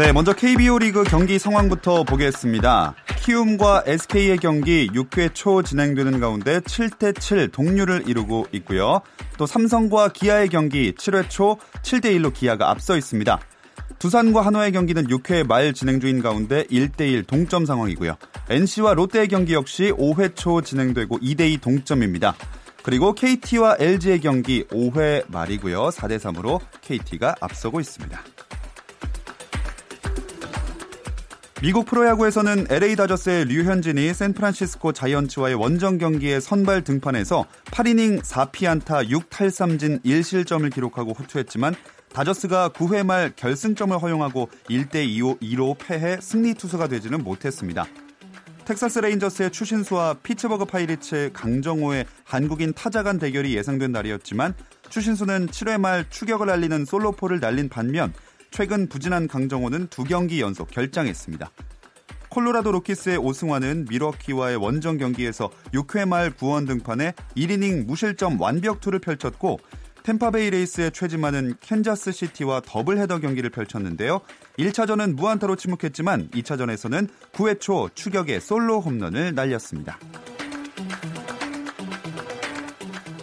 네, 먼저 KBO 리그 경기 상황부터 보겠습니다. 키움과 SK의 경기 6회 초 진행되는 가운데 7대 7 동률을 이루고 있고요. 또 삼성과 기아의 경기 7회 초 7대 1로 기아가 앞서 있습니다. 두산과 한화의 경기는 6회 말 진행 중인 가운데 1대1 동점 상황이고요. NC와 롯데의 경기 역시 5회 초 진행되고 2대2 동점입니다. 그리고 KT와 LG의 경기 5회 말이고요. 4대3으로 KT가 앞서고 있습니다. 미국 프로야구에서는 LA 다저스의 류현진이 샌프란시스코 자이언츠와의 원정 경기에 선발 등판해서 8이닝 4피안타 6탈삼진 1실점을 기록하고 호투했지만 다저스가 9회 말 결승점을 허용하고 1대 2로 패해 승리 투수가 되지는 못했습니다. 텍사스 레인저스의 추신수와 피츠버그 파이리츠의 강정호의 한국인 타자 간 대결이 예상된 날이었지만 추신수는 7회 말 추격을 알리는 솔로포를 날린 반면 최근 부진한 강정호는 두 경기 연속 결장했습니다. 콜로라도 로키스의 오승환은 밀워키와의 원정 경기에서 6회 말 구원 등판에 1이닝 무실점 완벽투를 펼쳤고 템파베이 레이스의 최지만은 캔자스 시티와 더블 헤더 경기를 펼쳤는데요. 1차전은 무안타로 침묵했지만 2차전에서는 9회 초 추격의 솔로 홈런을 날렸습니다.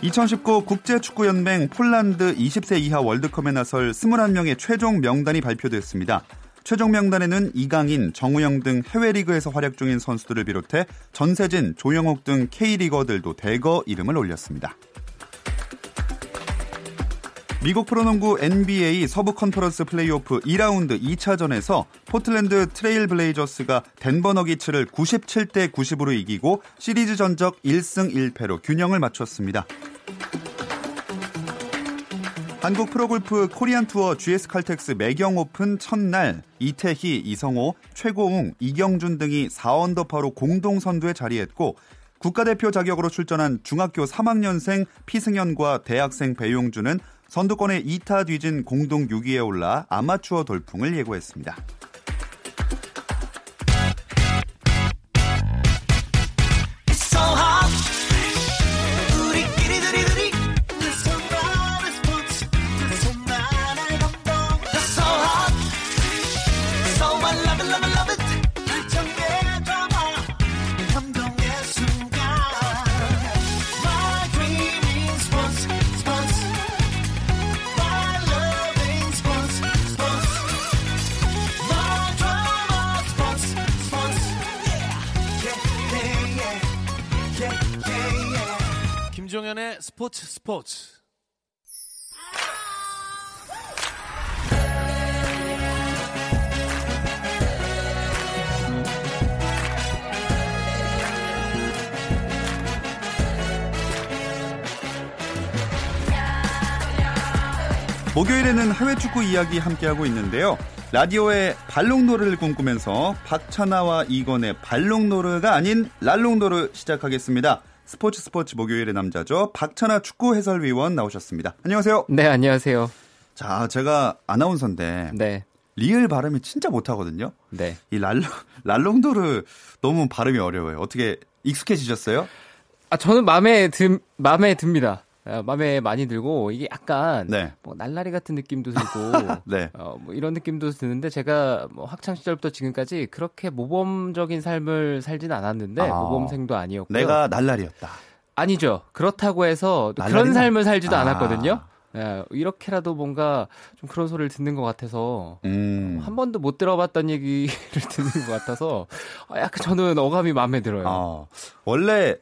2019 국제축구연맹 폴란드 20세 이하 월드컵에 나설 21명의 최종 명단이 발표됐습니다. 최종 명단에는 이강인, 정우영 등 해외 리그에서 활약 중인 선수들을 비롯해 전세진, 조영욱 등 K리거들도 대거 이름을 올렸습니다. 미국 프로농구 NBA 서부 컨퍼런스 플레이오프 2라운드 2차전에서 포틀랜드 트레일 블레이저스가 덴버 너기츠를 97대 90으로 이기고 시리즈 전적 1승 1패로 균형을 맞췄습니다. 한국 프로골프 코리안 투어 GS 칼텍스 매경 오픈 첫날 이태희, 이성호, 최고웅, 이경준 등이 4언더파로 공동 선두에 자리했고 국가대표 자격으로 출전한 중학교 3학년생 피승현과 대학생 배용준은 선두권에 2타 뒤진 공동 6위에 올라 아마추어 돌풍을 예고했습니다. 김종현의 스포츠 스포츠. 목요일에는 해외 축구 이야기 함께하고 있는데요. 라디오의 발롱도르를 꿈꾸면서 박찬아와 이건의 발롱도르가 아닌 랄롱도르 시작하겠습니다. 스포츠 스포츠 목요일의 남자죠. 박찬아 축구 해설위원 나오셨습니다. 안녕하세요. 네, 안녕하세요. 자, 제가 아나운서인데 네. 리을 발음이 진짜 못하거든요. 네. 이 랄롱, 랄롱도르 너무 발음이 어려워요. 어떻게 익숙해지셨어요? 아, 저는 마음에 드, 마음에 듭니다. 아, 마음에 많이 들고 이게 약간 네. 뭐 날라리 같은 느낌도 들고 네. 어, 뭐 이런 느낌도 드는데 제가 뭐 학창 시절부터 지금까지 그렇게 모범적인 삶을 살진 않았는데 아. 모범생도 아니었고요. 내가 날라리였다. 아니죠. 그렇다고 해서 또 그런 날라리는? 삶을 살지도 아. 않았거든요. 예, 이렇게라도 뭔가 좀 그런 소리를 듣는 것 같아서 음. 한 번도 못 들어봤던 얘기를 듣는 것 같아서 아, 약간 저는 어감이 마음에 들어요. 어, 원래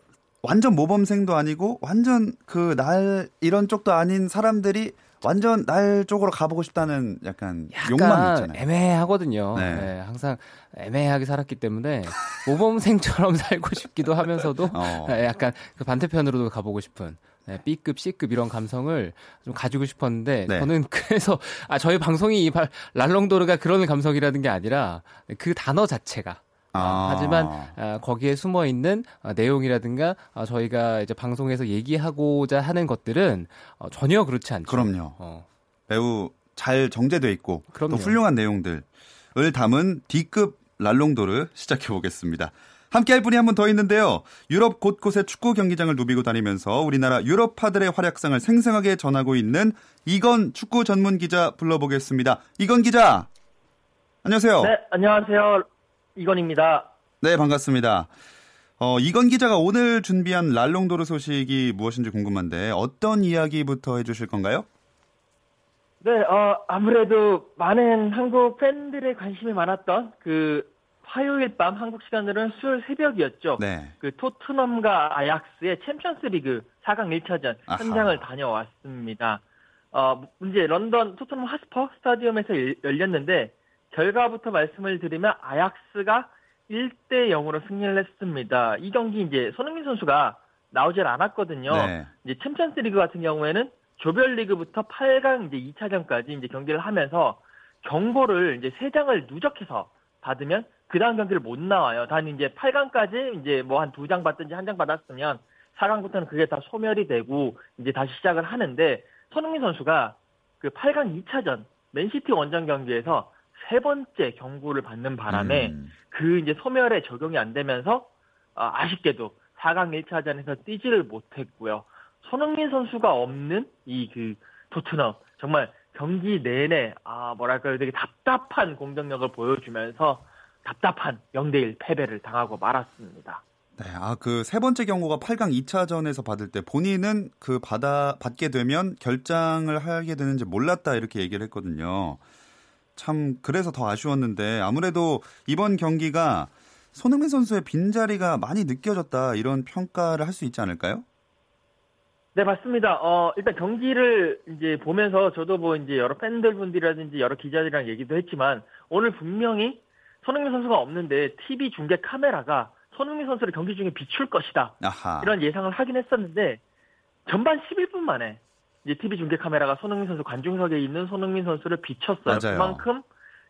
완전 모범생도 아니고 완전 그 날 이런 쪽도 아닌 사람들이 완전 날 쪽으로 가보고 싶다는 약간 욕망이 약간 있잖아요. 애매하거든요. 네. 네, 항상 애매하게 살았기 때문에 모범생처럼 살고 싶기도 하면서도 어. 약간 그 반대편으로도 가보고 싶은 네, B급, C급 이런 감성을 좀 가지고 싶었는데 네. 저는 그래서 아 저희 방송이 이 랄롱도르가 그런 감성이라는 게 아니라 그 단어 자체가 아. 하지만 아, 거기에 숨어 있는 아, 내용이라든가 아, 저희가 이제 방송에서 얘기하고자 하는 것들은 어, 전혀 그렇지 않죠. 그럼요. 어. 매우 잘 정제돼 있고 그럼요. 또 훌륭한 내용들을 담은 D급 랄롱도르 시작해 보겠습니다. 함께 할 분이 한 분 더 있는데요. 유럽 곳곳에 축구 경기장을 누비고 다니면서 우리나라 유럽파들의 활약상을 생생하게 전하고 있는 이건 축구 전문 기자 불러보겠습니다. 이건 기자. 안녕하세요. 네, 안녕하세요. 이건입니다. 네, 반갑습니다. 어, 이건 기자가 오늘 준비한 랄롱도르 소식이 무엇인지 궁금한데 어떤 이야기부터 해주실 건가요? 네, 어, 아무래도 많은 한국 팬들의 관심이 많았던 그 화요일 밤 한국 시간으로는 수요일 새벽이었죠. 네. 그 토트넘과 아약스의 챔피언스 리그 4강 1차전 아하. 현장을 다녀왔습니다. 어, 문제 런던 토트넘 홋스퍼 스타디움에서 열렸는데 결과부터 말씀을 드리면 아약스가 1대 0으로 승리를 했습니다. 이 경기 이제 손흥민 선수가 나오질 않았거든요. 네. 이제 챔피언스 리그 같은 경우에는 조별리그부터 8강 이제 2차전까지 이제 경기를 하면서 경고를 이제 3장을 누적해서 받으면 그 다음 경기를 못 나와요. 단 이제 8강까지 이제 뭐 한 두 장 받든지 한 장 받았으면 4강부터는 그게 다 소멸이 되고 이제 다시 시작을 하는데 손흥민 선수가 그 8강 2차전 맨시티 원정 경기에서 세 번째 경고를 받는 바람에 음. 그 이제 소멸에 적용이 안 되면서 아, 아쉽게도 4강 1차전에서 뛰지를 못했고요. 손흥민 선수가 없는 이 그 토트넘 정말 경기 내내 아 뭐랄까요 되게 답답한 공격력을 보여주면서 답답한 0대1 패배를 당하고 말았습니다. 네, 아, 그 세 번째 경고가 8강 2차전에서 받을 때 본인은 그 받아, 받게 되면 결장을 하게 되는지 몰랐다 이렇게 얘기를 했거든요. 참, 그래서 더 아쉬웠는데 아무래도 이번 경기가 손흥민 선수의 빈자리가 많이 느껴졌다 이런 평가를 할 수 있지 않을까요? 네, 맞습니다. 어, 일단 경기를 이제 보면서 저도 뭐 이제 여러 팬들분들이라든지 여러 기자들이랑 얘기도 했지만 오늘 분명히 손흥민 선수가 없는데 TV 중계 카메라가 손흥민 선수를 경기 중에 비출 것이다. 아하. 이런 예상을 하긴 했었는데 전반 11분 만에 이제 TV 중계 카메라가 손흥민 선수 관중석에 있는 손흥민 선수를 비쳤어요. 맞아요. 그만큼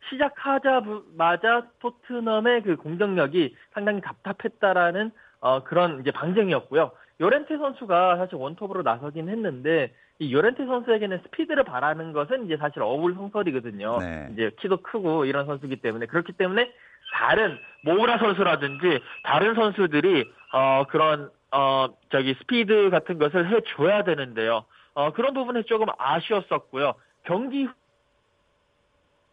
시작하자마자 토트넘의 그 공격력이 상당히 답답했다라는 어, 그런 이제 방증이었고요. 요렌테 선수가 사실 원톱으로 나서긴 했는데 이 요렌테 선수에게는 스피드를 바라는 것은 이제 사실 어울성설이거든요. 네. 이제 키도 크고 이런 선수기 때문에 그렇기 때문에 다른 모우라 선수라든지 다른 선수들이 어 그런 어 저기 스피드 같은 것을 해줘야 되는데요. 어 그런 부분에 조금 아쉬웠었고요. 경기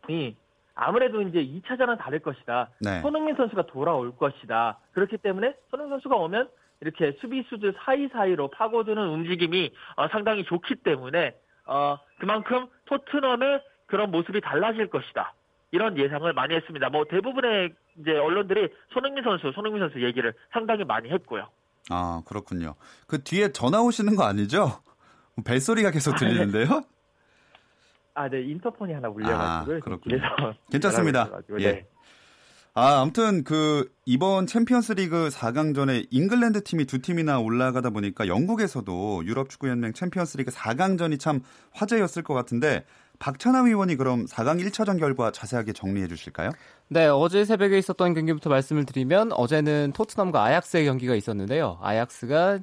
이 아무래도 이제 2차전은 다를 것이다. 네. 손흥민 선수가 돌아올 것이다. 그렇기 때문에 손흥민 선수가 오면 이렇게 수비수들 사이사이로 파고드는 움직임이 어, 상당히 좋기 때문에 어, 그만큼 토트넘의 그런 모습이 달라질 것이다. 이런 예상을 많이 했습니다. 뭐 대부분의 이제 언론들이 손흥민 선수, 손흥민 선수 얘기를 상당히 많이 했고요. 아 그렇군요. 그 뒤에 전화 오시는 거 아니죠? 벨소리가 계속 들리는데요? 아, 네 인터폰이 하나 울려가지고 아, 그렇군요. 괜찮습니다. 예. 네. 아, 아무튼 그 이번 챔피언스 리그 4강전에 잉글랜드 팀이 두 팀이나 올라가다 보니까 영국에서도 유럽 축구 연맹 챔피언스 리그 4강전이 참 화제였을 것 같은데 박찬하 위원이 그럼 4강 1차전 결과 자세하게 정리해 주실까요? 네, 어제 새벽에 있었던 경기부터 말씀을 드리면 어제는 토트넘과 아약스의 경기가 있었는데요. 아약스가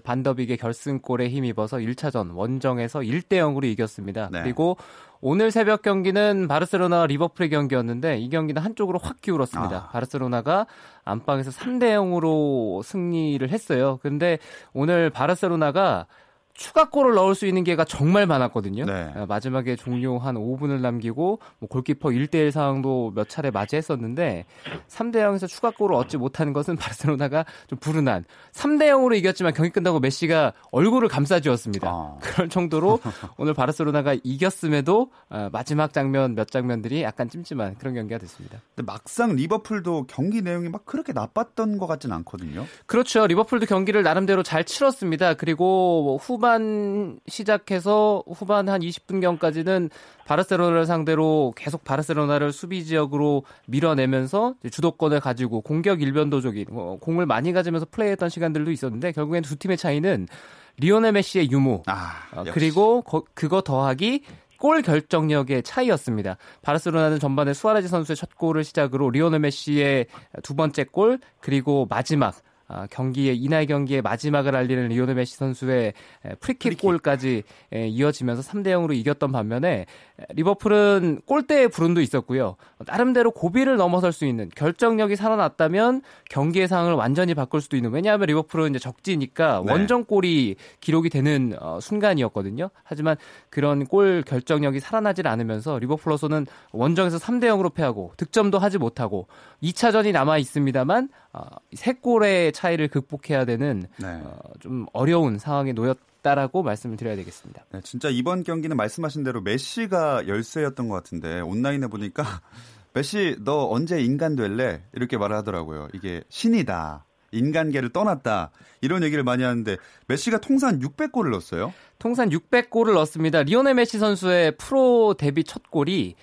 반더빅의 결승골에 힘입어서 1차전 원정에서 1대 0으로 이겼습니다. 네. 그리고 오늘 새벽 경기는 바르셀로나 리버풀의 경기였는데 이 경기는 한쪽으로 확 기울었습니다. 아. 바르셀로나가 안방에서 3대 0으로 승리를 했어요. 근데 오늘 바르셀로나가 추가골을 넣을 수 있는 기회가 정말 많았거든요. 네. 아, 마지막에 종료 한 5분을 남기고 뭐 골키퍼 1대1 상황도 몇 차례 맞이했었는데 3대 0에서 추가골을 얻지 못한 것은 바르셀로나가 좀 불운한 3대 0으로 이겼지만 경기 끝나고 메시가 얼굴을 감싸주었습니다. 아. 그럴 정도로 오늘 바르셀로나가 이겼음에도 아, 마지막 장면 몇 장면들이 약간 찜찜한 그런 경기가 됐습니다. 근데 막상 리버풀도 경기 내용이 막 그렇게 나빴던 것 같진 않거든요. 그렇죠. 리버풀도 경기를 나름대로 잘 치렀습니다. 그리고 후 초반 시작해서 후반 한 20분경까지는 바르셀로나를 상대로 계속 바르셀로나를 수비 지역으로 밀어내면서 주도권을 가지고 공격 일변도적인 뭐 공을 많이 가지면서 플레이했던 시간들도 있었는데 결국엔 두 팀의 차이는 리오넬 메시의 유무 아, 어, 그리고 거, 그거 더하기 골 결정력의 차이였습니다. 바르셀로나는 전반에 수아레즈 선수의 첫 골을 시작으로 리오넬 메시의 두 번째 골 그리고 마지막 아, 경기의 이날 경기의 마지막을 알리는 리오넬 메시 선수의 프리킥, 프리킥. 골까지 이어지면서 3대 0으로 이겼던 반면에 리버풀은 골대의 불운도 있었고요. 나름대로 고비를 넘어설 수 있는 결정력이 살아났다면 경기의 상황을 완전히 바꿀 수도 있는 왜냐하면 리버풀은 이제 적지니까 네. 원정골이 기록이 되는 어, 순간이었거든요. 하지만 그런 골 결정력이 살아나질 않으면서 리버풀로서는 원정에서 3대 0으로 패하고 득점도 하지 못하고 2차전이 남아 있습니다만 어, 세 골의 차이를 극복해야 되는 네. 어, 좀 어려운 상황에 놓였다라고 말씀을 드려야 되겠습니다. 네, 진짜 이번 경기는 말씀하신 대로 메시가 열쇠였던 것 같은데 온라인에 보니까 메시 너 언제 인간 될래 이렇게 말을 하더라고요. 이게 신이다. 인간계를 떠났다. 이런 얘기를 많이 하는데 메시가 통산 600골을 넣었어요. 통산 600골을 넣었습니다. 리오넬 메시 선수의 프로 데뷔 첫 골이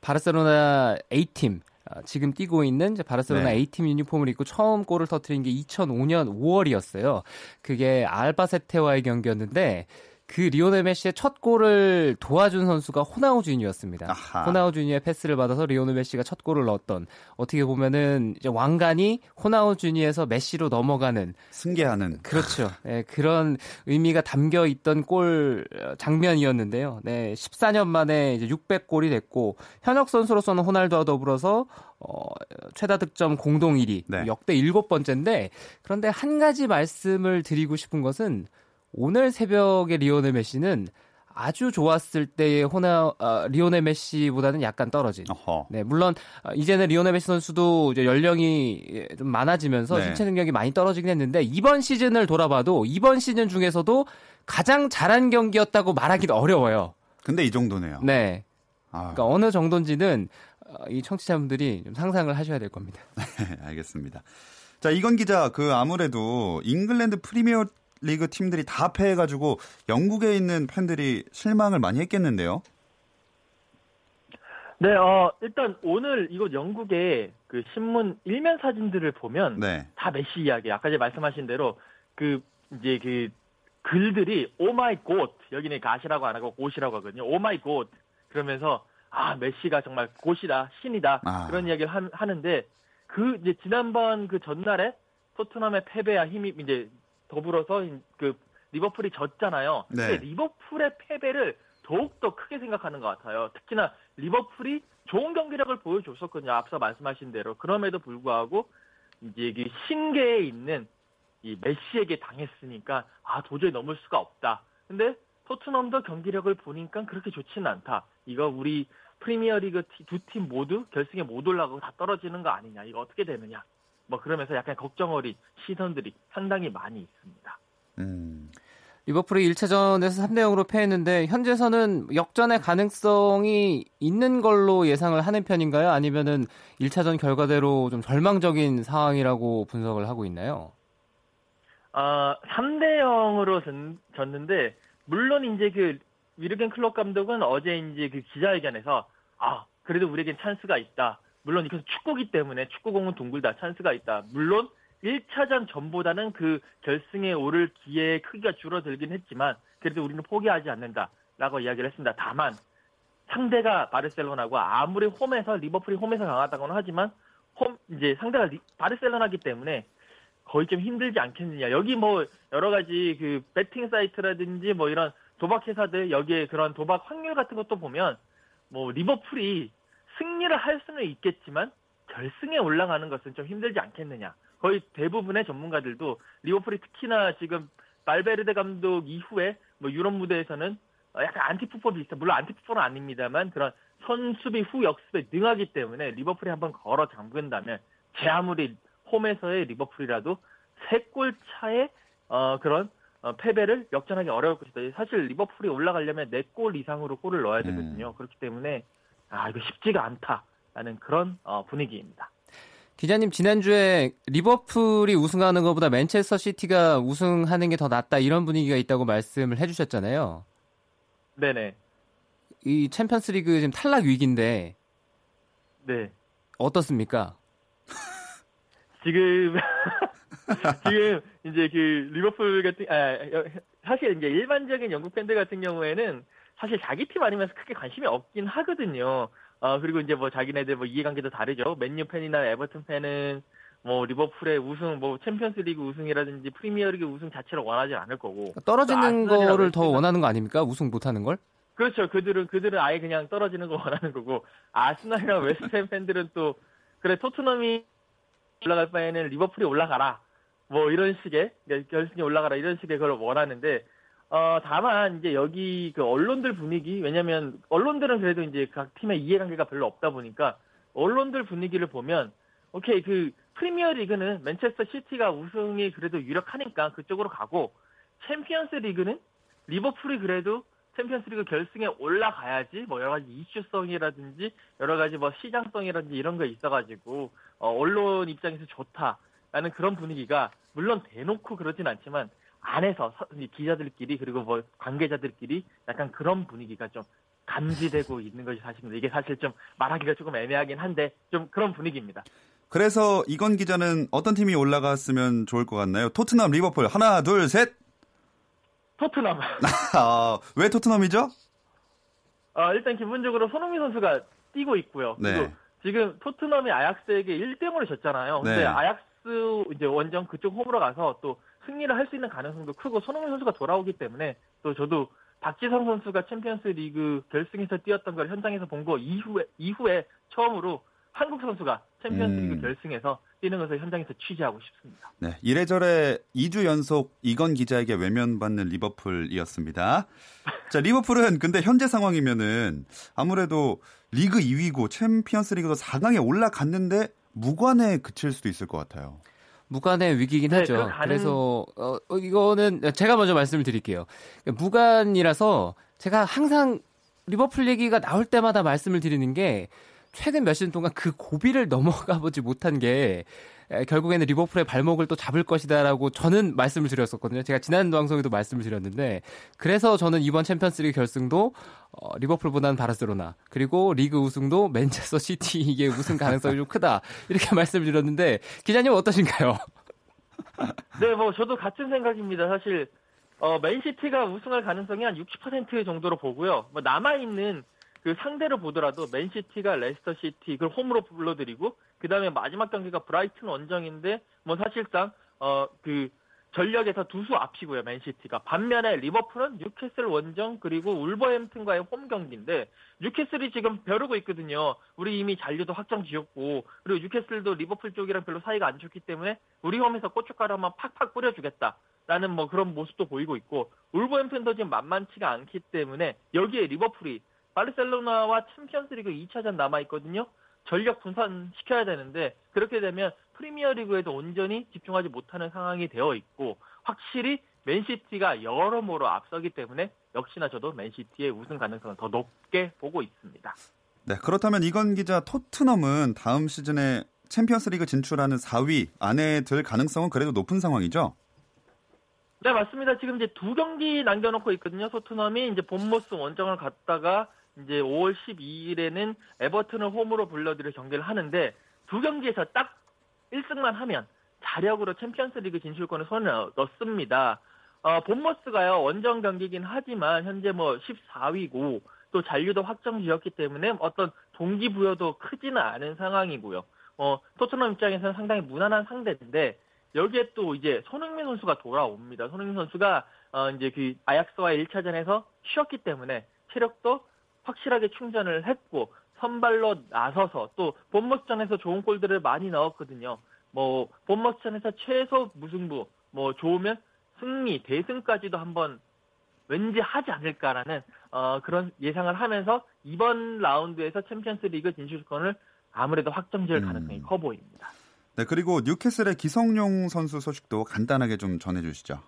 바르셀로나 A팀 아, 지금 뛰고 있는 바르셀로나 네. A팀 유니폼을 입고 처음 골을 터트린 게 2005년 5월이었어요. 그게 알바세테와의 경기였는데 그 리오넬 메시의 첫 골을 도와준 선수가 호나우지뉴였습니다. 호나우지뉴의 패스를 받아서 리오넬 메시가 첫 골을 넣었던 어떻게 보면은 이제 왕관이 호나우 주니에서 메시로 넘어가는 승계하는 그렇죠. 네, 그런 의미가 담겨 있던 골 어, 장면이었는데요. 네, 14년 만에 이제 600골이 됐고 현역 선수로서는 호날두와 더불어서 어, 최다 득점 공동 1위 네. 역대 일곱 번째인데 그런데 한 가지 말씀을 드리고 싶은 것은 오늘 새벽에 리오넬 메시는 아주 좋았을 때의 호나 어, 리오넬 메시보다는 약간 떨어진. 어허. 네, 물론 어, 이제는 리오넬 메시 선수도 이제 연령이 좀 많아지면서 네. 신체 능력이 많이 떨어지긴 했는데 이번 시즌을 돌아봐도 이번 시즌 중에서도 가장 잘한 경기였다고 말하기도 어려워요. 근데 이 정도네요. 네. 아. 그러니까 어느 정도인지는 어, 이 청취자분들이 좀 상상을 하셔야 될 겁니다. 네, 알겠습니다. 자, 이건 기자, 그 아무래도 잉글랜드 프리미어 리그 팀들이 다 패해가지고 영국에 있는 팬들이 실망을 많이 했겠는데요. 네, 어, 일단 오늘 이곳 영국의 그 신문 일면 사진들을 보면 네. 다 메시 이야기. 아까 제 말씀하신 대로 그 이제 그 글들이 oh my god 여기는 god이라고 안 하고 god이라고 하거든요. oh my god 그러면서 아 메시가 정말 god이다 신이다 아. 그런 이야기를 하, 는데그 이제 지난번 그 전날에 토트넘의 패배와 힘이 이제 더불어서 그 리버풀이 졌잖아요. 네. 근데 리버풀의 패배를 더욱더 크게 생각하는 것 같아요. 특히나 리버풀이 좋은 경기력을 보여줬었거든요. 앞서 말씀하신 대로. 그럼에도 불구하고 이제 그 신계에 있는 이 메시에게 당했으니까 아 도저히 넘을 수가 없다. 근데 토트넘도 경기력을 보니까 그렇게 좋지는 않다. 이거 우리 프리미어리그 두 팀 모두 결승에 못 올라가고 다 떨어지는 거 아니냐. 이거 어떻게 되느냐. 뭐 그러면서 약간 걱정 어린 시선들이 상당히 많이 있습니다. 음. 리버풀이 1차전에서 3대 0으로 패했는데 현재서는 역전의 가능성이 있는 걸로 예상을 하는 편인가요? 아니면은 1차전 결과대로 좀 절망적인 상황이라고 분석을 하고 있나요? 아, 3대 0으로 졌는데 물론 이제 그 위르겐 클럽 감독은 어제 이제 그 기자회견에서 아, 그래도 우리에겐 찬스가 있다. 물론 이것은 축구기 때문에 축구공은 둥글다 찬스가 있다. 물론 1차전 전보다는 그 결승에 오를 기회의 크기가 줄어들긴 했지만 그래도 우리는 포기하지 않는다라고 이야기를 했습니다. 다만 상대가 바르셀로나고 아무리 홈에서 리버풀이 홈에서 강하다고는 하지만 홈 이제 상대가 리, 바르셀로나기 때문에 거의 좀 힘들지 않겠느냐. 여기 뭐 여러 가지 그 배팅 사이트라든지 뭐 이런 도박 회사들 여기에 그런 도박 확률 같은 것도 보면 뭐 리버풀이 승리를 할 수는 있겠지만 결승에 올라가는 것은 좀 힘들지 않겠느냐. 거의 대부분의 전문가들도 리버풀이 특히나 지금 발베르데 감독 이후에 뭐 유럽 무대에서는 약간 안티풋볼 비슷한 물론 안티풋볼은 아닙니다만 그런 선수비 후 역습에 능하기 때문에 리버풀이 한번 걸어 잠근다면 제 아무리 홈에서의 리버풀이라도 세 골 차의 어 그런 어, 패배를 역전하기 어려울 것이다. 사실 리버풀이 올라가려면 네 골 이상으로 골을 넣어야 되거든요. 음. 그렇기 때문에 아 이거 쉽지가 않다라는 그런 어, 분위기입니다. 기자님 지난주에 리버풀이 우승하는 것보다 맨체스터 시티가 우승하는 게 더 낫다 이런 분위기가 있다고 말씀을 해주셨잖아요. 네네. 이 챔피언스리그 지금 탈락 위기인데. 네. 어떻습니까? 지금 지금 이제 그 리버풀 같은 아, 사실 이제 일반적인 영국 팬들 같은 경우에는 사실 자기 팀 아니면서 크게 관심이 없긴 하거든요. 어 그리고 이제 뭐 자기네들 뭐 이해관계도 다르죠. 맨유 팬이나 에버튼 팬은 뭐 리버풀의 우승, 뭐 챔피언스리그 우승이라든지 프리미어리그 우승 자체를 원하지 않을 거고 떨어지는 거를 더 원하는 거 아닙니까? 우승 못하는 걸? 그렇죠. 그들은 그들은 아예 그냥 떨어지는 거 원하는 거고 아스날이나 웨스트햄 팬들은 또 그래 토트넘이 올라갈 바에는 리버풀이 올라가라. 뭐 이런 식의 결승에 올라가라 이런 식의 그걸 원하는데 어 다만 이제 여기 그 언론들 분위기 왜냐면 언론들은 그래도 이제 각 팀의 이해관계가 별로 없다 보니까 언론들 분위기를 보면 오케이 그 프리미어 리그는 맨체스터 시티가 우승이 그래도 유력하니까 그쪽으로 가고 챔피언스 리그는 리버풀이 그래도 챔피언스 리그 결승에 올라가야지 뭐 여러 가지 이슈성이라든지 여러 가지 뭐 시장성이라든지 이런 거 있어가지고 어, 언론 입장에서 좋다라는 그런 분위기가 물론 대놓고 그러진 않지만 안에서 기자들끼리 그리고 뭐 관계자들끼리 약간 그런 분위기가 좀 감지되고 있는 것이 사실입니다. 이게 사실 좀 말하기가 조금 애매하긴 한데 좀 그런 분위기입니다. 그래서 이건 기자는 어떤 팀이 올라갔으면 좋을 것 같나요? 토트넘, 리버풀 하나, 둘, 셋. 토트넘. 아, 왜 토트넘이죠? 아, 일단 기본적으로 손흥민 선수가 뛰고 있고요. 네. 지금 토트넘이 아약스에게 1대 0으로 졌잖아요. 근데 네. 아약스 이제 원정 그쪽 홈으로 가서 또 승리를 할 수 있는 가능성도 크고 손흥민 선수가 돌아오기 때문에 또 저도 박지성 선수가 챔피언스 리그 결승에서 뛰었던 걸 현장에서 본 거 이후에 이후에 처음으로 한국 선수가 챔피언스 리그 음. 결승에서 뛰는 것을 현장에서 취재하고 싶습니다. 네, 이래저래 2주 연속 이건 기자에게 외면받는 리버풀이었습니다. 자, 리버풀은 근데 현재 상황이면은 아무래도 리그 2위고 챔피언스 리그도 4강에 올라갔는데 무관에 그칠 수도 있을 것 같아요. 무관의 위기긴 네, 하죠. 가능... 그래서 어, 어, 이거는 제가 먼저 말씀을 드릴게요. 무관이라서 제가 항상 리버풀 얘기가 나올 때마다 말씀을 드리는 게 최근 몇 시즌 동안 그 고비를 넘어가 보지 못한 게 결국에는 리버풀의 발목을 또 잡을 것이다라고 저는 말씀을 드렸었거든요. 제가 지난 방송에도 말씀을 드렸는데 그래서 저는 이번 챔피언스리그 결승도 어, 리버풀보다는 바르셀로나 그리고 리그 우승도 맨체스터 시티의 우승 가능성이 좀 크다 이렇게 말씀을 드렸는데 기자님 어떠신가요? 네, 뭐 저도 같은 생각입니다. 사실 어, 맨시티가 우승할 가능성이 한 60% 정도로 보고요. 뭐 남아 있는 그 상대를 보더라도 맨시티가 레스터 시티 그걸 홈으로 불러들이고 그 다음에 마지막 경기가 브라이튼 원정인데 뭐 사실상 어 그 전력에서 두 수 앞이고요 맨시티가. 반면에 리버풀은 뉴캐슬 원정 그리고 울버햄튼과의 홈 경기인데 뉴캐슬이 지금 벼르고 있거든요. 우리 이미 잔류도 확정 지었고 그리고 뉴캐슬도 리버풀 쪽이랑 별로 사이가 안 좋기 때문에 우리 홈에서 고춧가루 한번 팍팍 뿌려주겠다 라는 뭐 그런 모습도 보이고 있고 울버햄튼도 지금 만만치가 않기 때문에 여기에 리버풀이 바르셀로나와 챔피언스리그 2차전 남아 있거든요. 전력 분산시켜야 되는데 그렇게 되면 프리미어리그에도 온전히 집중하지 못하는 상황이 되어 있고 확실히 맨시티가 여러모로 앞서기 때문에 역시나 저도 맨시티의 우승 가능성을 더 높게 보고 있습니다. 네, 그렇다면 이건 기자 토트넘은 다음 시즌에 챔피언스리그 진출하는 4위 안에 들 가능성은 그래도 높은 상황이죠? 네, 맞습니다. 지금 이제 두 경기 남겨놓고 있거든요. 토트넘이 이제 본모스 원정을 갔다가 이제 5월 12일에는 에버튼을 홈으로 불러들여 경기를 하는데 두 경기에서 딱 1승만 하면 자력으로 챔피언스리그 진출권을 손에 넣습니다. 어, 본머스가요 원정 경기긴 하지만 현재 뭐 14위고 또 잔류도 확정지었기 때문에 어떤 동기부여도 크지는 않은 상황이고요. 어, 토트넘 입장에서는 상당히 무난한 상대인데 여기에 또 이제 손흥민 선수가 돌아옵니다. 손흥민 선수가 어, 이제 그 아약스와 1차전에서 쉬었기 때문에 체력도 확실하게 충전을 했고 선발로 나서서 또 본머스전에서 좋은 골들을 많이 넣었거든요. 뭐 본머스전에서 최소 무승부, 뭐 좋으면 승리, 대승까지도 한번 왠지 하지 않을까라는 어, 그런 예상을 하면서 이번 라운드에서 챔피언스리그 진출권을 아무래도 확정지을 음. 가능성이 음. 커 보입니다. 네, 그리고 뉴캐슬의 기성용 선수 소식도 간단하게 좀 전해주시죠.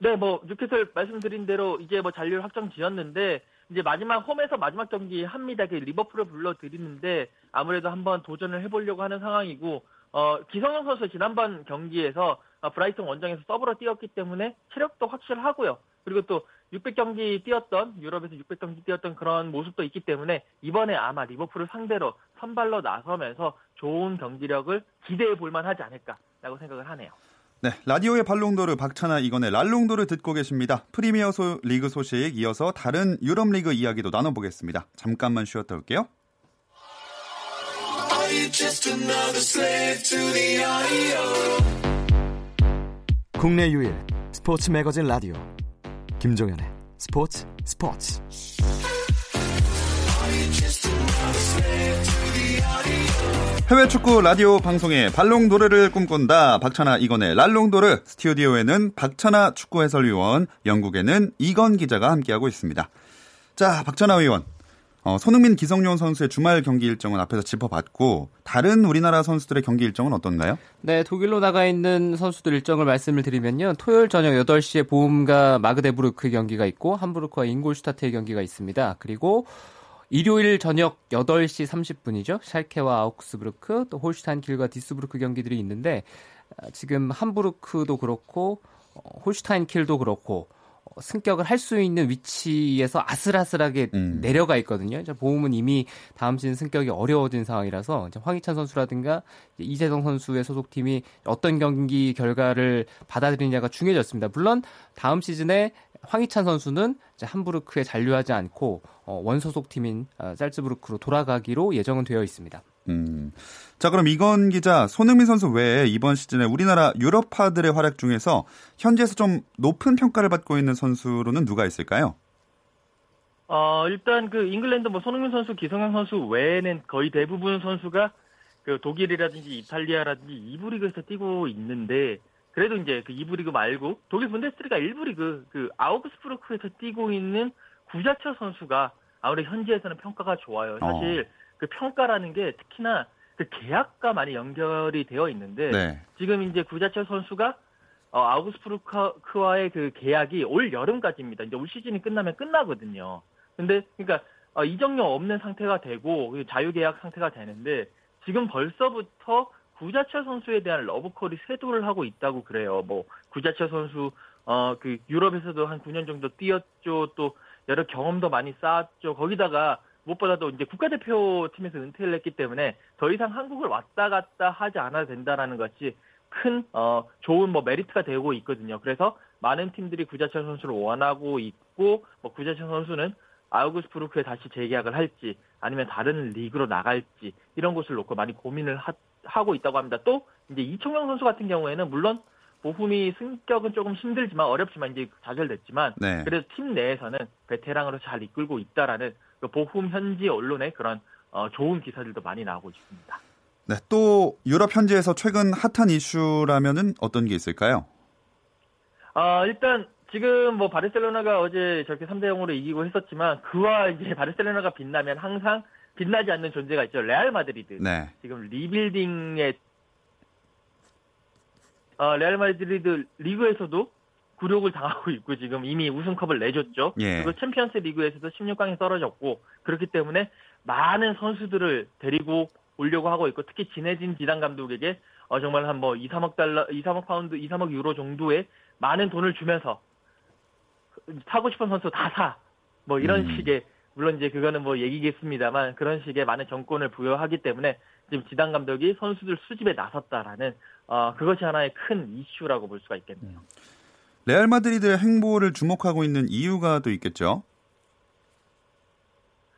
네, 뭐 뉴캐슬 말씀드린 대로 이제 뭐 잔류를 확정 지었는데 이제 마지막 홈에서 마지막 경기 합니다. 그 리버풀을 불러드리는데 아무래도 한번 도전을 해보려고 하는 상황이고 어, 기성용 선수 지난번 경기에서 어, 브라이튼 원정에서 서브로 뛰었기 때문에 체력도 확실하고요. 그리고 또 600경기 뛰었던 유럽에서 600경기 뛰었던 그런 모습도 있기 때문에 이번에 아마 리버풀을 상대로 선발로 나서면서 좋은 경기력을 기대해 볼 만하지 않을까라고 생각을 하네요. 네, 라디오의 발롱도르 박찬아 이건의 랄롱도르 듣고 계십니다. 프리미어 소, 리그 소식 이어서 다른 유럽 리그 이야기도 나눠보겠습니다. 잠깐만 쉬었다 올게요. 국내 유일 스포츠 매거진 라디오 김종현의 스포츠 스포츠 해외 축구 라디오 방송의 발롱도르를 꿈꾼다. 박찬아 이건의 랄롱도르 스튜디오에는 박찬아 축구 해설위원, 영국에는 이건 기자가 함께하고 있습니다. 자, 박찬아 의원. 어, 손흥민, 기성용 선수의 주말 경기 일정은 앞에서 짚어봤고 다른 우리나라 선수들의 경기 일정은 어떤가요? 네, 독일로 나가 있는 선수들 일정을 말씀을 드리면요. 토요일 저녁 8시에 보험과 마그데부르크 경기가 있고 함부르크와 잉골슈타트의 경기가 있습니다. 그리고 일요일 저녁 8시 30분이죠. 샬케와 아우크스부르크, 또 홀슈타인 킬과 뒤스부르크 경기들이 있는데 아, 지금 함부르크도 그렇고 어, 홀슈타인 킬도 그렇고 어, 승격을 할 수 있는 위치에서 아슬아슬하게 음. 내려가 있거든요. 보훔은 이미 다음 시즌 승격이 어려워진 상황이라서 황희찬 선수라든가 이재성 선수의 소속팀이 어떤 경기 결과를 받아들이냐가 중요해졌습니다. 물론 다음 시즌에 황희찬 선수는 함부르크에 잔류하지 않고 어, 원소속 팀인 어, 짤츠부르크로 돌아가기로 예정은 되어 있습니다. 음. 자, 그럼 이건 기자, 손흥민 선수 외에 이번 시즌에 우리나라 유럽파들의 활약 중에서 현지에서 좀 높은 평가를 받고 있는 선수로는 누가 있을까요? 어, 일단 그 잉글랜드 뭐 손흥민 선수, 기성용 선수 외에는 거의 대부분 선수가 그 독일이라든지 이탈리아라든지 2부 리그에서 뛰고 있는데 그래도 이제 그 2부 리그 말고 독일 분데스리가 1부 리그 그 아우그스부르크에서 뛰고 있는 구자철 선수가 아무래도 현지에서는 평가가 좋아요. 사실 어. 그 평가라는 게 특히나 그 계약과 많이 연결이 되어 있는데 네. 지금 이제 구자철 선수가 어, 아우그스부르크와의 그 계약이 올 여름까지입니다. 이제 올 시즌이 끝나면 끝나거든요. 근데 그러니까 어, 이적료 없는 상태가 되고 자유계약 상태가 되는데 지금 벌써부터 구자철 선수에 대한 러브콜이 쇄도를 하고 있다고 그래요. 뭐 구자철 선수 어 그 유럽에서도 한 9년 정도 뛰었죠. 또 여러 경험도 많이 쌓았죠. 거기다가 무엇보다도 이제 국가대표팀에서 은퇴를 했기 때문에 더 이상 한국을 왔다 갔다 하지 않아도 된다라는 것이 큰 어, 좋은 뭐 메리트가 되고 있거든요. 그래서 많은 팀들이 구자철 선수를 원하고 있고 뭐 구자철 선수는 아우구스부르크에 다시 재계약을 할지 아니면 다른 리그로 나갈지 이런 것을 놓고 많이 고민을 하, 하고 있다고 합니다. 또 이제 이청용 선수 같은 경우에는 물론 보훔이 승격은 조금 힘들지만 어렵지만 이제 좌절됐지만 네. 그래도 팀 내에서는 베테랑으로 잘 이끌고 있다라는 그 보훔 현지 언론의 그런 어, 좋은 기사들도 많이 나오고 있습니다. 네, 또 유럽 현지에서 최근 핫한 이슈라면은 어떤 게 있을까요? 어, 일단 지금 뭐 바르셀로나가 어제 저렇게 3대 0으로 이기고 했었지만 그와 이제 바르셀로나가 빛나면 항상 빛나지 않는 존재가 있죠. 레알 마드리드. 네. 지금 리빌딩에 어, 레알 마드리드 리그에서도 굴욕을 당하고 있고 지금 이미 우승컵을 내줬죠. 예. 그리고 챔피언스 리그에서도 16강에 떨어졌고 그렇기 때문에 많은 선수들을 데리고 오려고 하고 있고 특히 진해진 지단 감독에게 어, 정말 한 뭐 2, 3억 달러, 2, 3억 파운드, 2, 3억 유로 정도의 많은 돈을 주면서 사고 싶은 선수 다 사. 뭐 이런 음. 식의 물론 이제 그거는 뭐 얘기겠습니다만 그런 식의 많은 전권을 부여하기 때문에 지금 지단 감독이 선수들 수집에 나섰다라는 어, 그것이 하나의 큰 이슈라고 볼 수가 있겠네요. 레알 마드리드의 행보를 주목하고 있는 이유가 또 있겠죠.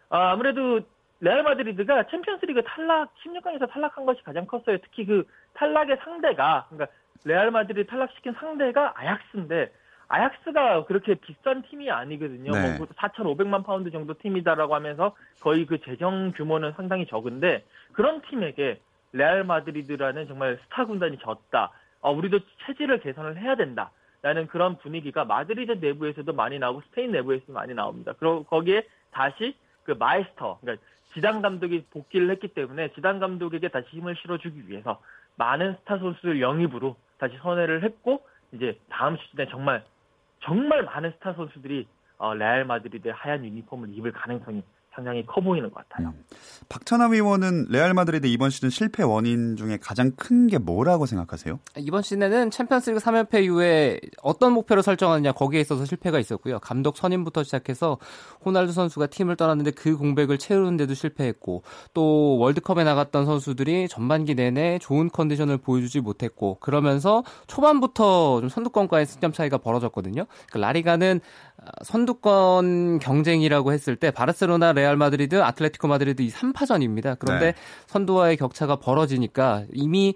아, 아무래도 레알 마드리드가 챔피언스리그 탈락 16강에서 탈락한 것이 가장 컸어요. 특히 그 탈락의 상대가 그러니까 레알 마드리드 탈락시킨 상대가 아약스인데 아약스가 그렇게 비싼 팀이 아니거든요. 네. 뭐 4,500만 파운드 정도 팀이다라고 하면서 거의 그 재정 규모는 상당히 적은데 그런 팀에게 레알 마드리드라는 정말 스타 군단이 졌다. 어, 우리도 체질을 개선을 해야 된다. 라는 그런 분위기가 마드리드 내부에서도 많이 나오고 스페인 내부에서도 많이 나옵니다. 그리고 거기에 다시 그 마이스터, 그러니까 지단 감독이 복귀를 했기 때문에 지단 감독에게 다시 힘을 실어주기 위해서 많은 스타 선수들 영입으로 다시 선회를 했고 이제 다음 시즌에 정말 정말 많은 스타 선수들이 어, 레알 마드리드의 하얀 유니폼을 입을 가능성이 상당히 커 보이는 것 같아요. 음. 박찬하 위원은 레알 마드리드 이번 시즌 실패 원인 중에 가장 큰 게 뭐라고 생각하세요? 이번 시즌에는 챔피언스리그 3연패 이후에 어떤 목표를 설정하느냐 거기에 있어서 실패가 있었고요. 감독 선임부터 시작해서 호날두 선수가 팀을 떠났는데 그 공백을 채우는데도 실패했고 또 월드컵에 나갔던 선수들이 전반기 내내 좋은 컨디션을 보여주지 못했고 그러면서 초반부터 좀 선두권과의 승점 차이가 벌어졌거든요. 그 라리가는 선두권 경쟁이라고 했을 때 바르셀로나, 레알 마드리드, 아틀레티코 마드리드 이 3파전입니다. 그런데 네. 선두와의 격차가 벌어지니까 이미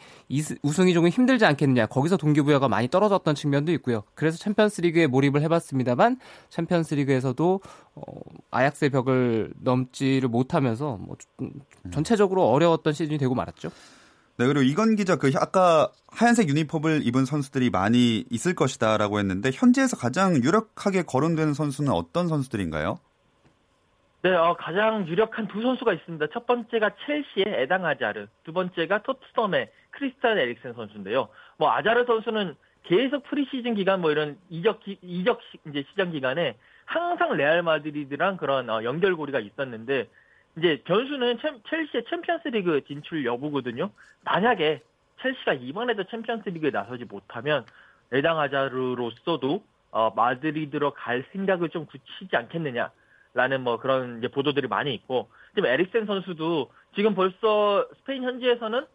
우승이 조금 힘들지 않겠느냐. 거기서 동기부여가 많이 떨어졌던 측면도 있고요. 그래서 챔피언스리그에 몰입을 해봤습니다만 챔피언스리그에서도 어, 아약스의 벽을 넘지를 못하면서 뭐 전체적으로 어려웠던 시즌이 되고 말았죠. 네, 그리고 이건 기자 그 아까 하얀색 유니폼을 입은 선수들이 많이 있을 것이다라고 했는데 현지에서 가장 유력하게 거론되는 선수는 어떤 선수들인가요? 네, 어, 가장 유력한 두 선수가 있습니다. 첫 번째가 첼시의 에당 아자르, 두 번째가 토트넘의 크리스탈 에릭센 선수인데요. 뭐 아자르 선수는 계속 프리시즌 기간 뭐 이런 이적 기, 이적 시, 이제 시장 기간에 항상 레알 마드리드랑 그런 어, 연결고리가 있었는데 이제 변수는 챔, 첼시의 챔피언스리그 진출 여부거든요. 만약에 첼시가 이번에도 챔피언스리그에 나서지 못하면 에당 아자르로서도 어, 마드리드로 갈 생각을 좀 굳히지 않겠느냐라는 뭐 그런 이제 보도들이 많이 있고 지금 에릭센 선수도 지금 벌써 스페인 현지에서는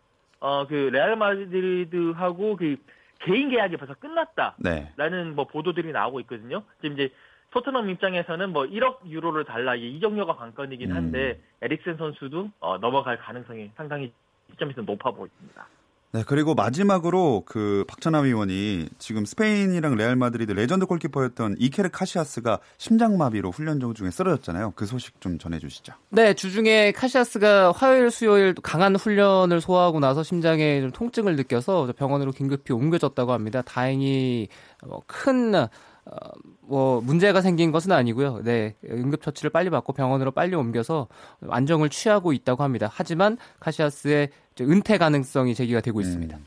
어 그 레알 마드리드하고 그 개인 계약이 벌써 끝났다라는 네. 뭐 보도들이 나오고 있거든요. 지금 이제 토트넘 입장에서는 뭐 1억 유로를 달라 이적료가 관건이긴 한데 음. 에릭센 선수도 어, 넘어갈 가능성이 상당히 시점에서 높아 보입니다. 네, 그리고 마지막으로 그 박찬하 위원이 지금 스페인이랑 레알 마드리드 레전드 골키퍼였던 이케르 카시아스가 심장마비로 훈련 중에 쓰러졌잖아요. 그 소식 좀 전해주시죠. 네, 주중에 카시아스가 화요일, 수요일 강한 훈련을 소화하고 나서 심장에 좀 통증을 느껴서 병원으로 긴급히 옮겨졌다고 합니다. 다행히 뭐큰 어, 뭐 문제가 생긴 것은 아니고요. 네, 응급 처치를 빨리 받고 병원으로 빨리 옮겨서 안정을 취하고 있다고 합니다. 하지만 카시아스의 은퇴 가능성이 제기가 되고 있습니다. 음.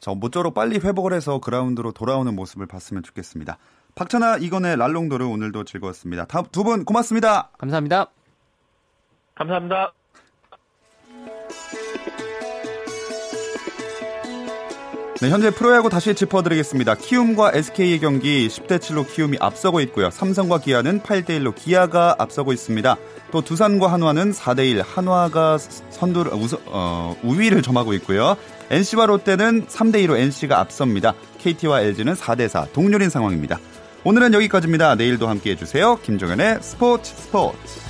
저 모쪼록 빨리 회복을 해서 그라운드로 돌아오는 모습을 봤으면 좋겠습니다. 박찬아 이건의 랄롱도르 오늘도 즐거웠습니다. 두 분 고맙습니다. 감사합니다. 감사합니다. 네, 현재 프로야구 다시 짚어드리겠습니다. 키움과 SK의 경기 10대 7로 키움이 앞서고 있고요. 삼성과 기아는 8대 1로 기아가 앞서고 있습니다. 또 두산과 한화는 4대 1 한화가 선두 어, 우위를 점하고 있고요. NC와 롯데는 3대 2로 NC가 앞섭니다. KT와 LG는 4대 4 동률인 상황입니다. 오늘은 여기까지입니다. 내일도 함께 해주세요. 김종현의 스포츠 스포츠.